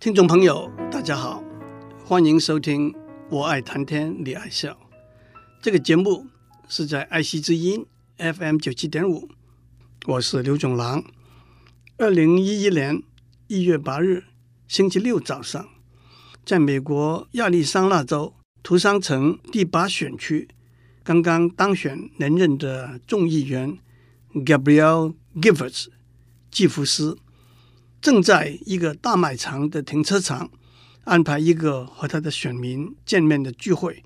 听众朋友，大家好，欢迎收听《我爱谈天，你爱笑》这个节目是在爱惜之音 FM 九七点五，我是刘总郎。二零一一年一月八日星期六早上，在美国亚利桑那州图桑城第八选区，刚刚当选连任的众议员 Gabriel Giffords 季福斯。正在一个大卖场的停车场安排一个和他的选民见面的聚会，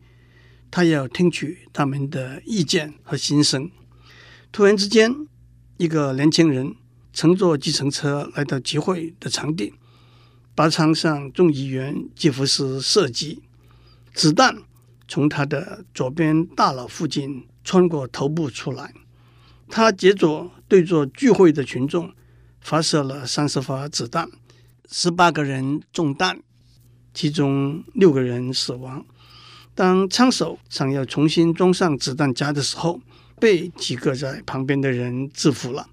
他要听取他们的意见和心声。突然之间，一个年轻人乘坐计程车来到集会的场地，靶场上众议员几乎是射击，子弹从他的左边大脑附近穿过头部出来，他接着对着聚会的群众。发射了三十发子弹，十八个人中弹，其中六个人死亡。当枪手想要重新装上子弹夹的时候，被几个在旁边的人制服了。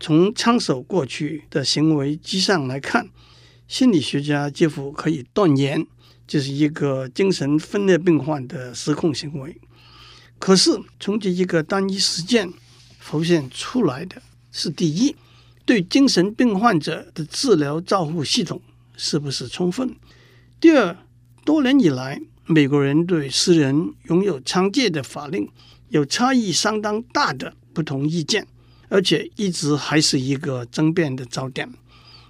从枪手过去的行为迹象来看，心理学家几乎可以断言这是一个精神分裂病患的失控行为。可是从这一个单一事件浮现出来的是第一。对精神病患者的治疗照护系统是不是充分？第二，多年以来，美国人对私人拥有枪械的法令有差异相当大的不同意见，而且一直还是一个争辩的焦点。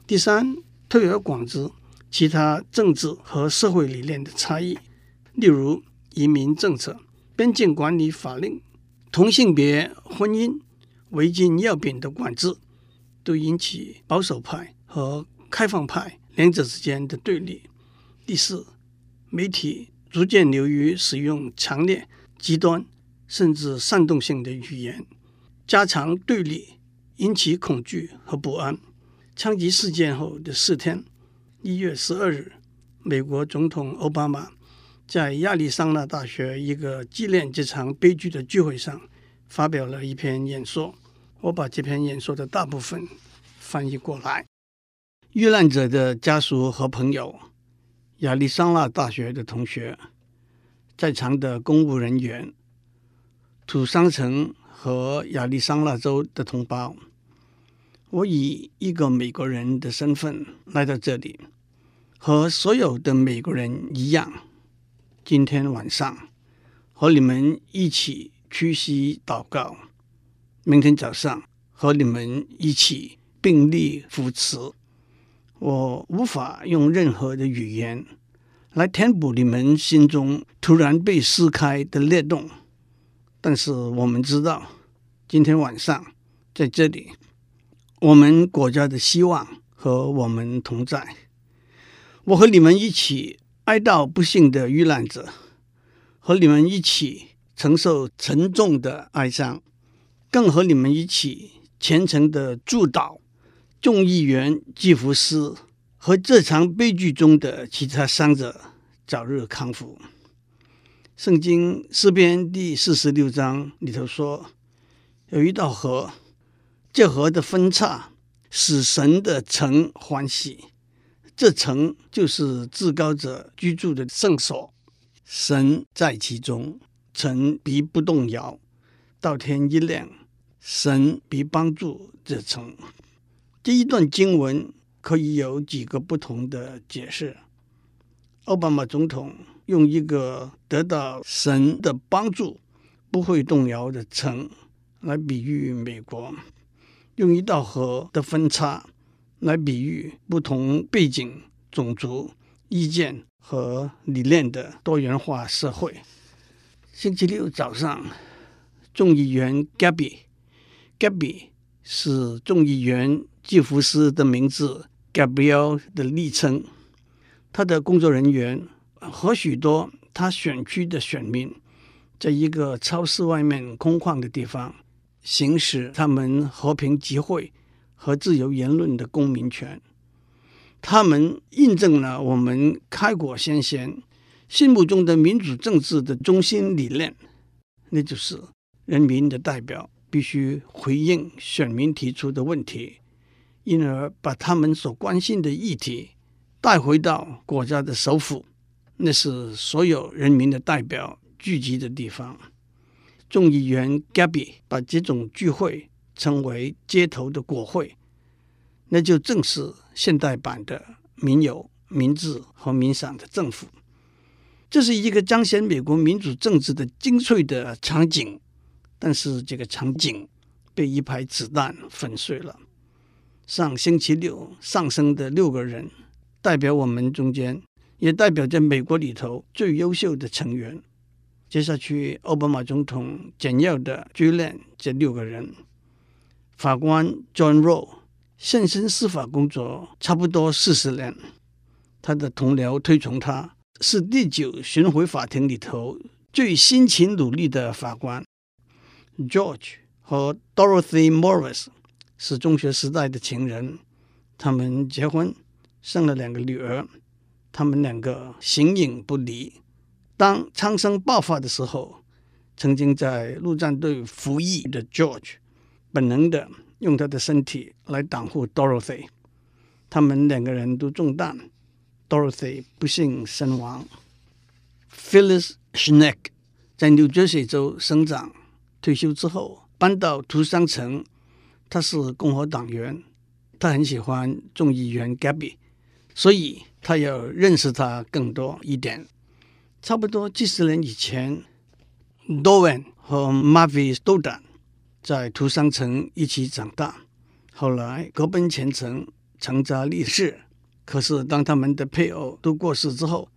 第三，推而广之，其他政治和社会理念的差异，例如移民政策、边境管理法令、同性别婚姻、违禁药品的管制。都引起保守派和开放派两者之间的对立。第四，媒体逐渐流于使用强烈、极端甚至煽动性的语言，加强对立，引起恐惧和不安。枪击事件后的四天，一月十二日，美国总统奥巴马在亚利桑那大学一个纪念这场悲剧的聚会上发表了一篇演说。我把这篇演说的大部分翻译过来。遇难者的家属和朋友、亚利桑那大学的同学、在场的公务人员、土桑城和亚利桑那州的同胞，我以一个美国人的身份来到这里，和所有的美国人一样，今天晚上和你们一起屈膝祷告。明天早上和你们一起并立扶持。我无法用任何的语言来填补你们心中突然被撕开的裂洞，但是我们知道，今天晚上在这里，我们国家的希望和我们同在。我和你们一起哀悼不幸的遇难者，和你们一起承受沉重的哀伤。更和你们一起虔诚的祝祷众议员季福斯和这场悲剧中的其他伤者早日康复。圣经诗篇第四十六章里头说，有一道河，这河的分叉使神的城欢喜，这城就是至高者居住的圣所，神在其中，城必不动摇，到天一亮。神必帮助这城。这一段经文可以有几个不同的解释。奥巴马总统用一个得到神的帮助、不会动摇的城来比喻美国，用一道河的分叉来比喻不同背景、种族、意见和理念的多元化社会。星期六早上，众议员 Gabby。Gabby 是众议员季福斯的名字，Gabriel 的昵称。他的工作人员和许多他选区的选民，在一个超市外面空旷的地方，行使他们和平集会和自由言论的公民权。他们印证了我们开国先贤心目中的民主政治的中心理念，那就是人民的代表。必须回应选民提出的问题，因而把他们所关心的议题带回到国家的首府，那是所有人民的代表聚集的地方。众议员 Gabby 把这种聚会称为“街头的国会”，那就正是现代版的民有、民治和民赏的政府。这是一个彰显美国民主政治的精粹的场景，但是这个场景被一排子弹粉碎了。上星期六上升的六个人，代表我们中间，也代表着美国里头最优秀的成员。接下去，奥巴马总统简要的追认这六个人：法官 John Roe 献身司法工作差不多四十年，他的同僚推崇他。是第九巡回法庭里头最辛勤努力的法官，George 和 Dorothy Morris 是中学时代的情人，他们结婚生了两个女儿，他们两个形影不离。当枪声爆发的时候，曾经在陆战队服役的 George 本能的用他的身体来挡护 Dorothy，他们两个人都中弹。Dorothy 不幸身亡。Phyllis Schenck 在纽约西州生长，退休之后搬到图桑城。他是共和党员，他很喜欢众议员 Gabby，所以他要认识他更多一点。差不多几十年以前，Dowen 和 Marvin s t o d a n 在图桑城一起长大，后来各奔前程，成家立室。可是，当他们的配偶都过世之后，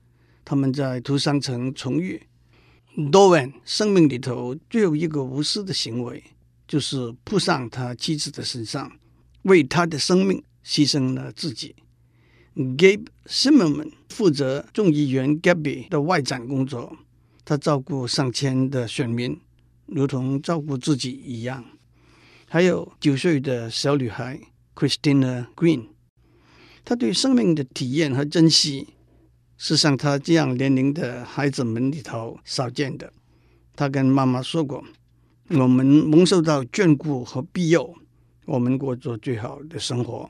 他们在图桑城重遇。多文生命里头最后一个无私的行为，就是扑上他妻子的身上，为他的生命牺牲了自己。Gabe Zimmerman 负责众议员 Gabby 的外展工作，他照顾上千的选民，如同照顾自己一样。还有九岁的小女孩 Christina Green。她对生命的体验和珍惜，是像他这样年龄的孩子们里头少见的。他跟妈妈说过：“我们蒙受到眷顾和庇佑，我们过着最好的生活。”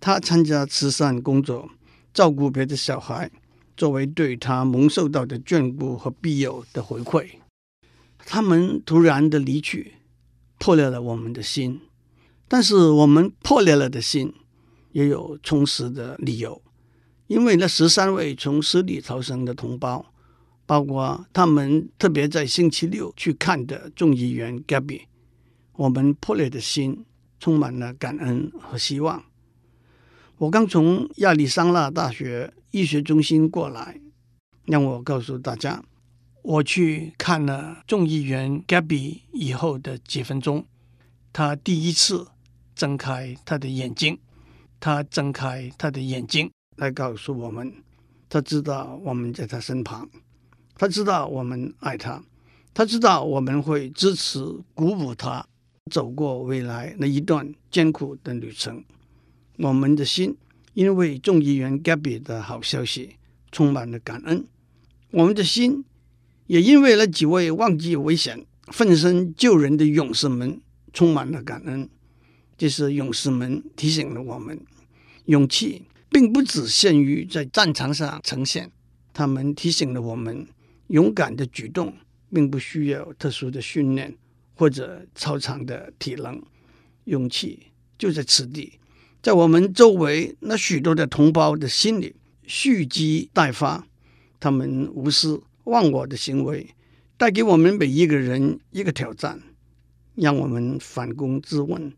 他参加慈善工作，照顾别的小孩，作为对他蒙受到的眷顾和庇佑的回馈。他们突然的离去，破裂了我们的心。但是我们破裂了的心，也有充实的理由，因为那十三位从死里逃生的同胞，包括他们特别在星期六去看的众议员 Gabby，我们破裂的心充满了感恩和希望。我刚从亚利桑那大学医学中心过来，让我告诉大家，我去看了众议员 Gabby 以后的几分钟，他第一次睁开他的眼睛。他睁开他的眼睛来告诉我们，他知道我们在他身旁，他知道我们爱他，他知道我们会支持鼓舞他走过未来那一段艰苦的旅程。我们的心因为众议员 Gabby 的好消息充满了感恩，我们的心也因为那几位忘记危险、奋身救人的勇士们充满了感恩。这是勇士们提醒了我们。勇气并不只限于在战场上呈现，他们提醒了我们，勇敢的举动并不需要特殊的训练或者超长的体能，勇气就在此地，在我们周围那许多的同胞的心里蓄积待发。他们无私忘我的行为，带给我们每一个人一个挑战，让我们反躬自问：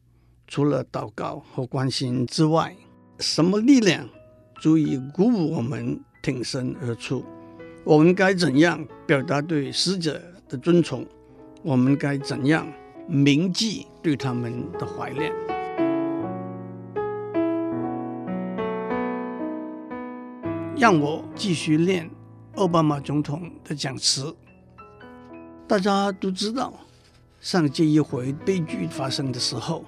除了祷告和关心之外，什么力量足以鼓舞我们挺身而出？我们该怎样表达对死者的尊崇？我们该怎样铭记对他们的怀念？让我继续念奥巴马总统的讲词。大家都知道，上这一回悲剧发生的时候，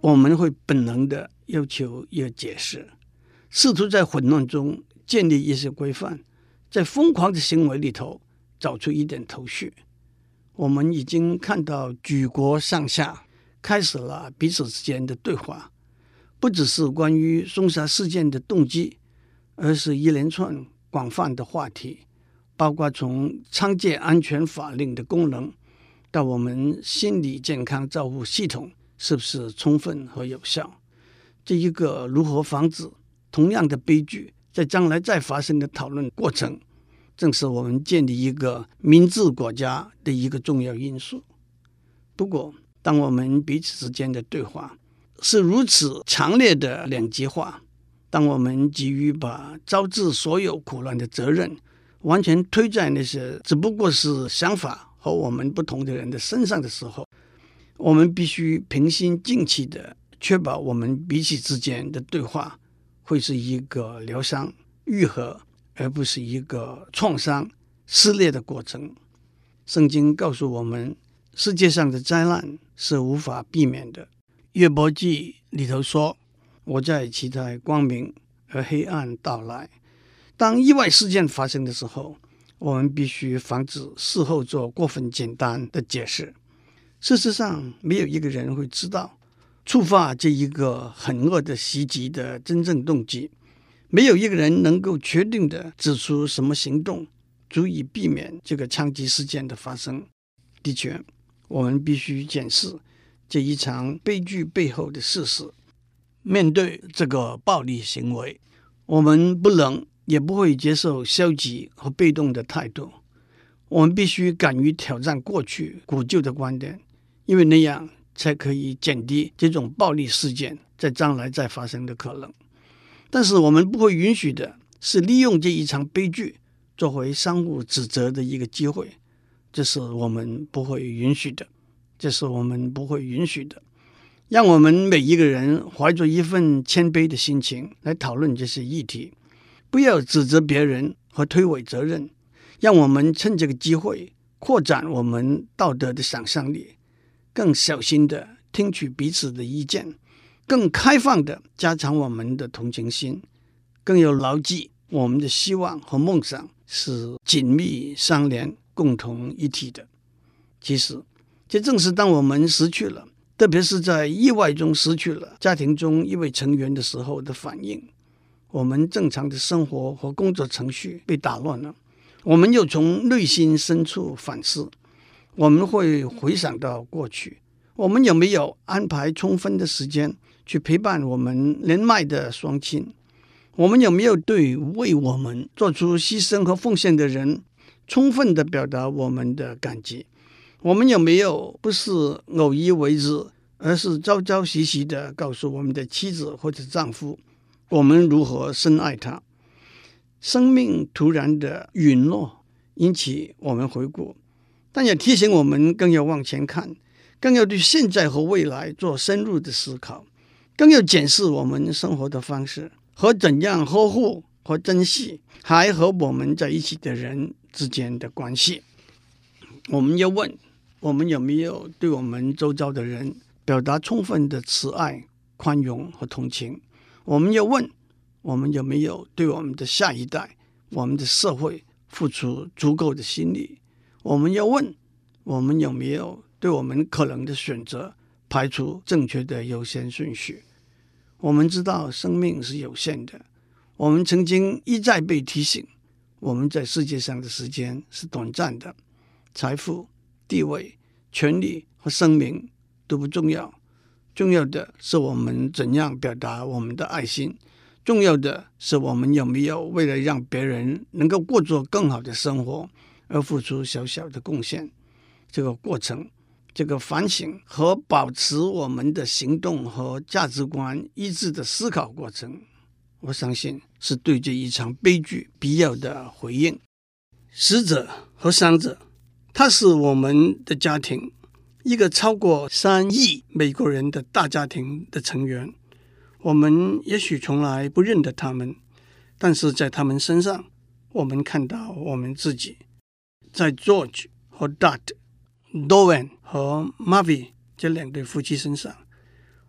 我们会本能的。要求一个解释，试图在混乱中建立一些规范，在疯狂的行为里头找出一点头绪。我们已经看到举国上下开始了彼此之间的对话，不只是关于凶杀事件的动机，而是一连串广泛的话题，包括从仓界安全法令的功能，到我们心理健康照护系统是不是充分和有效，这一个如何防止同样的悲剧在将来再发生的讨论过程，正是我们建立一个民治国家的一个重要因素。不过，当我们彼此之间的对话是如此强烈的两极化，当我们急于把招致所有苦难的责任完全推在那些只不过是想法和我们不同的人的身上的时候，我们必须平心静气的确保我们彼此之间的对话会是一个疗伤、愈合，而不是一个创伤、撕裂的过程。圣经告诉我们，世界上的灾难是无法避免的。约伯记里头说：“我在期待光明，而黑暗到来。”当意外事件发生的时候，我们必须防止事后做过分简单的解释。事实上，没有一个人会知道触发这一个狠恶的袭击的真正动机。没有一个人能够确定的指出什么行动足以避免这个枪击事件的发生。的确，我们必须检视。这一场悲剧背后的事实，面对这个暴力行为，我们不能也不会接受消极和被动的态度。我们必须敢于挑战过去古旧的观点，因为那样才可以减低这种暴力事件在将来再发生的可能。但是，我们不会允许的是利用这一场悲剧作为相互指责的一个机会，这是我们不会允许的。这是我们不会允许的。让我们每一个人怀着一份谦卑的心情来讨论这些议题，不要指责别人和推诿责任。让我们趁这个机会扩展我们道德的想象力，更小心的听取彼此的意见，更开放的加强我们的同情心，更要牢记我们的希望和梦想是紧密相连、共同一体的。其实。这正是当我们失去了，特别是在意外中失去了家庭中一位成员的时候的反应。我们正常的生活和工作程序被打乱了，我们又从内心深处反思。我们会回想到过去，我们有没有安排充分的时间去陪伴我们年迈的双亲？我们有没有对为我们做出牺牲和奉献的人，充分的表达我们的感激？我们有没有不是偶一为之，而是朝朝夕夕的告诉我们的妻子或者丈夫，我们如何深爱他？生命突然的陨落，引起我们回顾，但也提醒我们更要往前看，更要对现在和未来做深入的思考，更要检视我们生活的方式和怎样呵护和珍惜还和我们在一起的人之间的关系。我们要问。我们有没有对我们周遭的人表达充分的慈爱、宽容和同情？我们要问：我们有没有对我们的下一代、我们的社会付出足够的心力？我们要问：我们有没有对我们可能的选择排除正确的优先顺序？我们知道生命是有限的，我们曾经一再被提醒：我们在世界上的时间是短暂的，财富。地位、权力和声名都不重要，重要的是我们怎样表达我们的爱心。重要的是我们有没有为了让别人能够过着更好的生活而付出小小的贡献。这个过程，这个反省和保持我们的行动和价值观一致的思考过程，我相信是对这一场悲剧必要的回应。死者和伤者。他是我们的家庭，一个超过三亿美国人的大家庭的成员。我们也许从来不认得他们，但是在他们身上，我们看到我们自己。在 George 和 Dot，Doan 和 Mavi 这两对夫妻身上，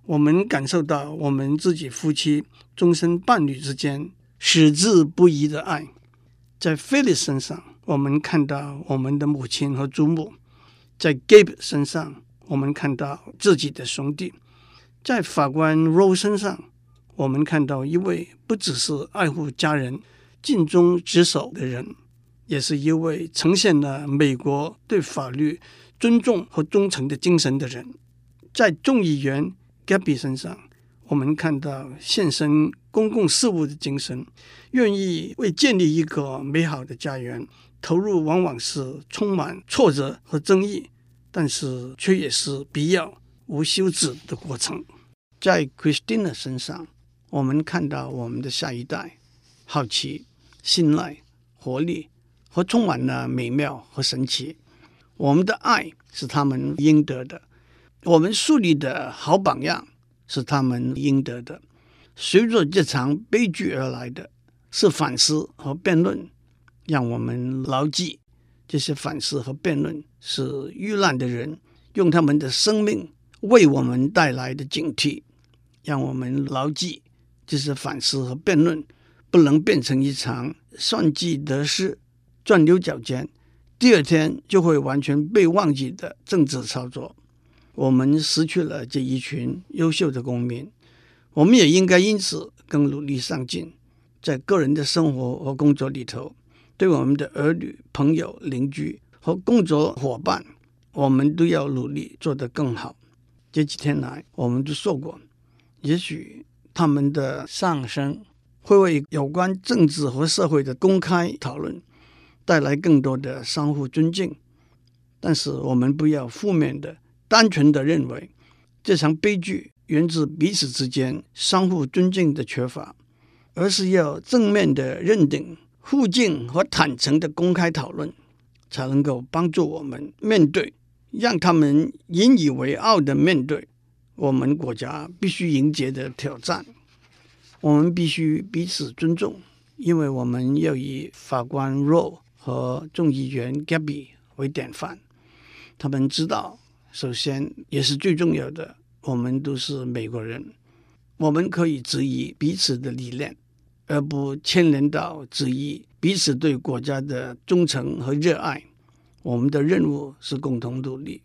我们感受到我们自己夫妻终身伴侣之间矢志不移的爱。在 Phyllis 身上。我们看到我们的母亲和祖母，在 Gabe 身上，我们看到自己的兄弟；在法官 Rose 身上，我们看到一位不只是爱护家人、尽忠职守的人，也是一位呈现了美国对法律尊重和忠诚的精神的人。在众议员 Gabby 身上，我们看到献身公共事务的精神，愿意为建立一个美好的家园投入，往往是充满挫折和争议，但是却也是必要无休止的过程。在 Christina 身上，我们看到我们的下一代好奇、信赖、活力和充满了美妙和神奇。我们的爱是他们应得的，我们树立的好榜样是他们应得的。随着这场悲剧而来的是反思和辩论，让我们牢记这些反思和辩论是遇难的人用他们的生命为我们带来的警惕，让我们牢记。这些反思和辩论，不能变成一场算计得失、钻牛角尖，第二天就会完全被忘记的政治操作。我们失去了这一群优秀的公民，我们也应该因此更努力上进，在个人的生活和工作里头，对我们的儿女、朋友、邻居和工作伙伴，我们都要努力做得更好。这几天来，我们都说过，也许。他们的上升会为有关政治和社会的公开讨论带来更多的相互尊敬，但是我们不要负面的、单纯的认为这场悲剧源自彼此之间相互尊敬的缺乏，而是要正面的认定、互敬和坦诚的公开讨论，才能够帮助我们面对，让他们引以为傲的面对。我们国家必须迎接的挑战，我们必须彼此尊重，因为我们要以法官 Roe 和众议员 Gabby 为典范。他们知道，首先也是最重要的，我们都是美国人，我们可以质疑彼此的理念，而不牵连到质疑彼此对国家的忠诚和热爱。我们的任务是共同努力。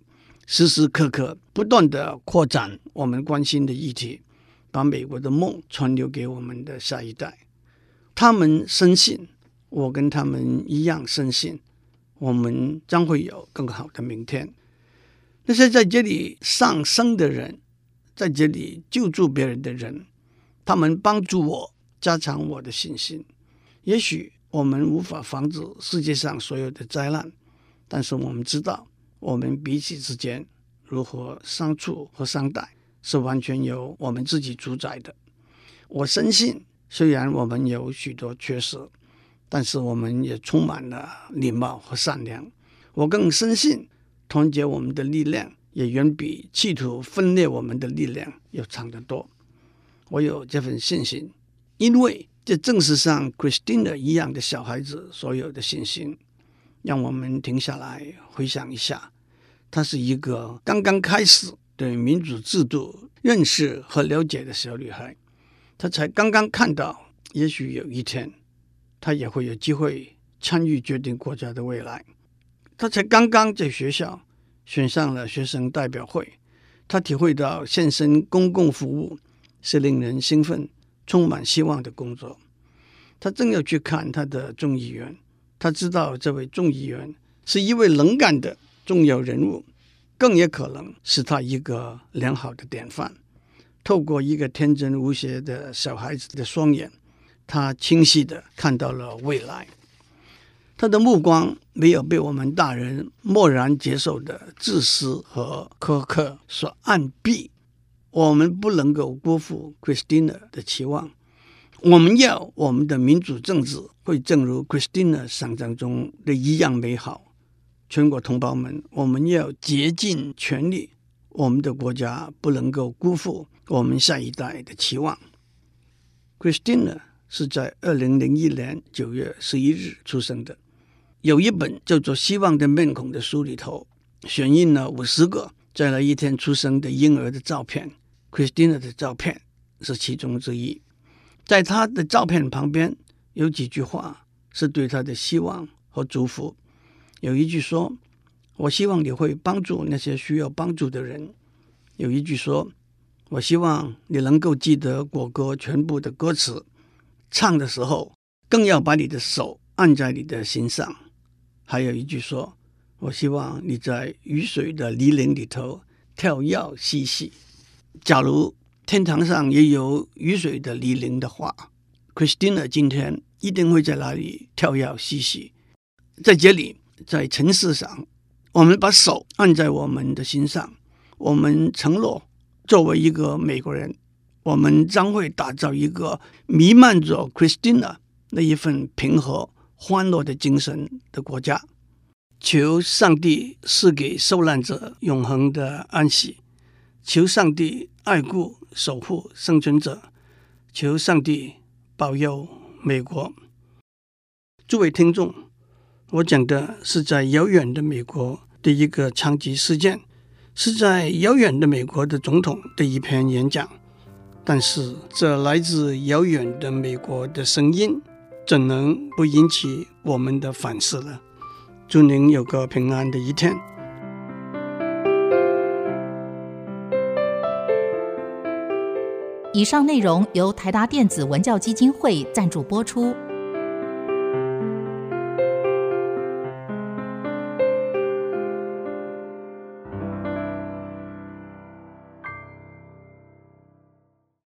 时时刻刻不断的扩展我们关心的议题，把美国的梦传留给我们的下一代。他们深信，我跟他们一样深信，我们将会有更好的明天。那些在这里丧生的人，在这里救助别人的人，他们帮助我，加强我的信心。也许我们无法防止世界上所有的灾难，但是我们知道。我们彼此之间如何相处和相待，是完全由我们自己主宰的。我深信，虽然我们有许多缺失，但是我们也充满了礼貌和善良。我更深信，团结我们的力量也远比企图分裂我们的力量要强得多。我有这份信心，因为这正是像 Christina 一样的小孩子所有的信心。让我们停下来回想一下。她是一个刚刚开始对民主制度认识和了解的小女孩，她才刚刚看到，也许有一天，他也会有机会参与决定国家的未来。他才刚刚在学校选上了学生代表会，他体会到献身公共服务是令人兴奋、充满希望的工作。他正要去看他的众议员，他知道这位众议员是一位能干的。重要人物，更也可能是他一个良好的典范。透过一个天真无邪的小孩子的双眼，他清晰地看到了未来。他的目光没有被我们大人漠然接受的自私和苛刻所暗蔽。我们不能够辜负 Christina 的期望。我们要我们的民主政治会正如 Christina 想象中的一样美好。全国同胞们，我们要竭尽全力，我们的国家不能够辜负我们下一代的期望。Christina 是在二零零一年九月十一日出生的。有一本叫做《希望的面孔》的书里头，选印了五十个在那一天出生的婴儿的照片，Christina 的照片是其中之一。在他的照片旁边有几句话，是对他的希望和祝福。有一句说：“我希望你会帮助那些需要帮助的人。”有一句说：“我希望你能够记得国歌全部的歌词，唱的时候更要把你的手按在你的心上。还有一句说：“我希望你在雨水的泥泞里头跳跃嬉戏。”假如天堂上也有雨水的泥泞的话，Christina 今天一定会在那里跳跃嬉戏。在这里，在城市上，我们把手按在我们的心上，我们承诺，作为一个美国人，我们将会打造一个弥漫着 Christina 那一份平和。欢乐的精神的国家，求上帝赐给受难者永恒的安息，求上帝爱顾守护生存者，求上帝保佑美国。诸位听众，我讲的是在遥远的美国的一个枪击事件，是在遥远的美国的总统的一篇演讲，但是这来自遥远的美国的声音。怎能不引起我们的反思呢？祝您有个平安的一天。以上内容由台达电子文教基金会赞助播出。